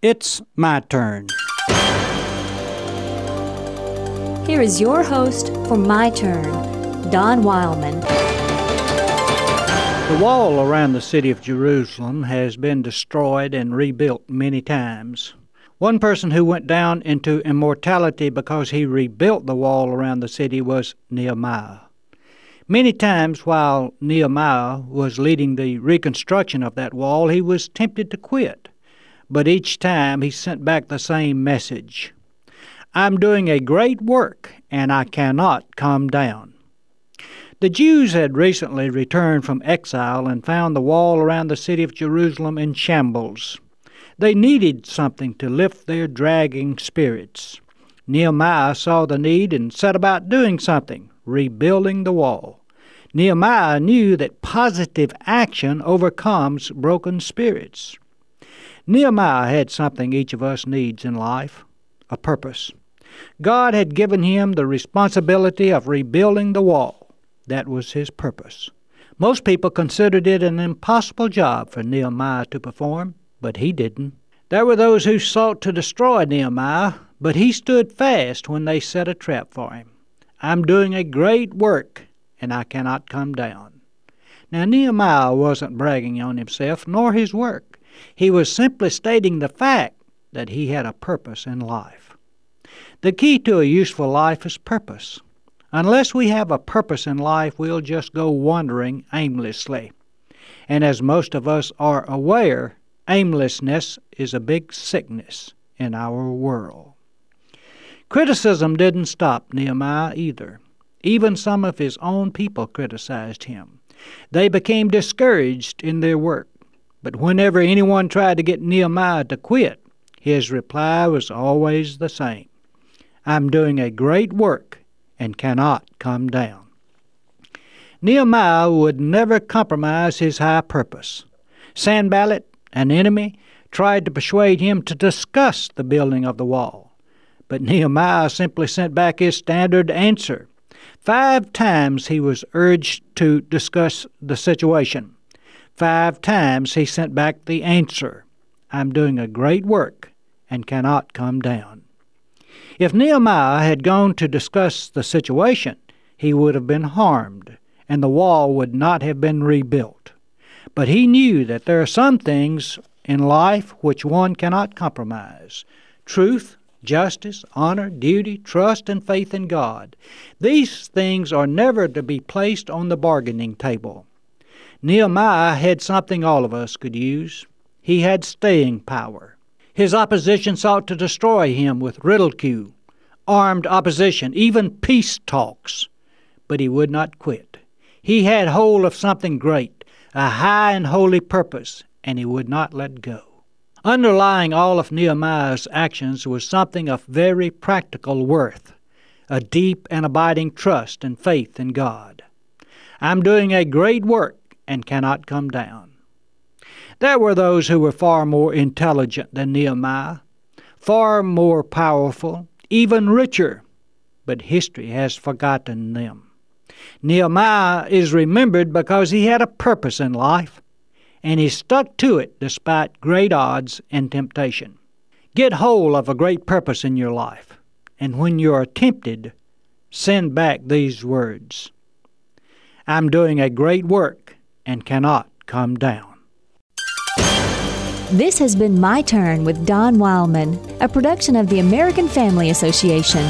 It's my turn. Here is your host for My Turn, Don Wildman. The wall around the city of Jerusalem has been destroyed and rebuilt many times. One person who went down into immortality because he rebuilt the wall around the city was Nehemiah. Many times while Nehemiah was leading the reconstruction of that wall, he was tempted to quit. But each time he sent back the same message I'm doing a great work, and I cannot come down. The Jews had recently returned from exile and found the wall around the city of Jerusalem in shambles. They needed something to lift their dragging spirits. Nehemiah saw the need and set about doing something, rebuilding the wall. Nehemiah knew that positive action overcomes broken spirits. Nehemiah had something each of us needs in life a purpose. God had given him the responsibility of rebuilding the wall. That was his purpose. Most people considered it an impossible job for Nehemiah to perform, but he didn't. There were those who sought to destroy Nehemiah, but he stood fast when they set a trap for him. I'm doing a great work, and I cannot come down. Now, Nehemiah wasn't bragging on himself nor his work. He was simply stating the fact that he had a purpose in life. The key to a useful life is purpose. Unless we have a purpose in life, we'll just go wandering aimlessly. And as most of us are aware, aimlessness is a big sickness in our world. Criticism didn't stop Nehemiah either. Even some of his own people criticized him. They became discouraged in their work. But whenever anyone tried to get Nehemiah to quit, his reply was always the same I'm doing a great work and cannot come down. Nehemiah would never compromise his high purpose. Sanballat, an enemy, tried to persuade him to discuss the building of the wall. But Nehemiah simply sent back his standard answer. Five times he was urged to discuss the situation. Five times he sent back the answer I'm doing a great work and cannot come down. If Nehemiah had gone to discuss the situation, he would have been harmed, and the wall would not have been rebuilt. But he knew that there are some things in life which one cannot compromise truth, justice, honor, duty, trust, and faith in God. These things are never to be placed on the bargaining table. Nehemiah had something all of us could use. He had staying power. His opposition sought to destroy him with ridicule, armed opposition, even peace talks. But he would not quit. He had hold of something great, a high and holy purpose, and he would not let go. Underlying all of Nehemiah's actions was something of very practical worth a deep and abiding trust and faith in God. I'm doing a great work and cannot come down. There were those who were far more intelligent than Nehemiah, far more powerful, even richer, but history has forgotten them. Nehemiah is remembered because he had a purpose in life, and he stuck to it despite great odds and temptation. Get hold of a great purpose in your life, and when you are tempted, send back these words I'm doing a great work and cannot come down. This has been My Turn with Don Wildman, a production of the American Family Association.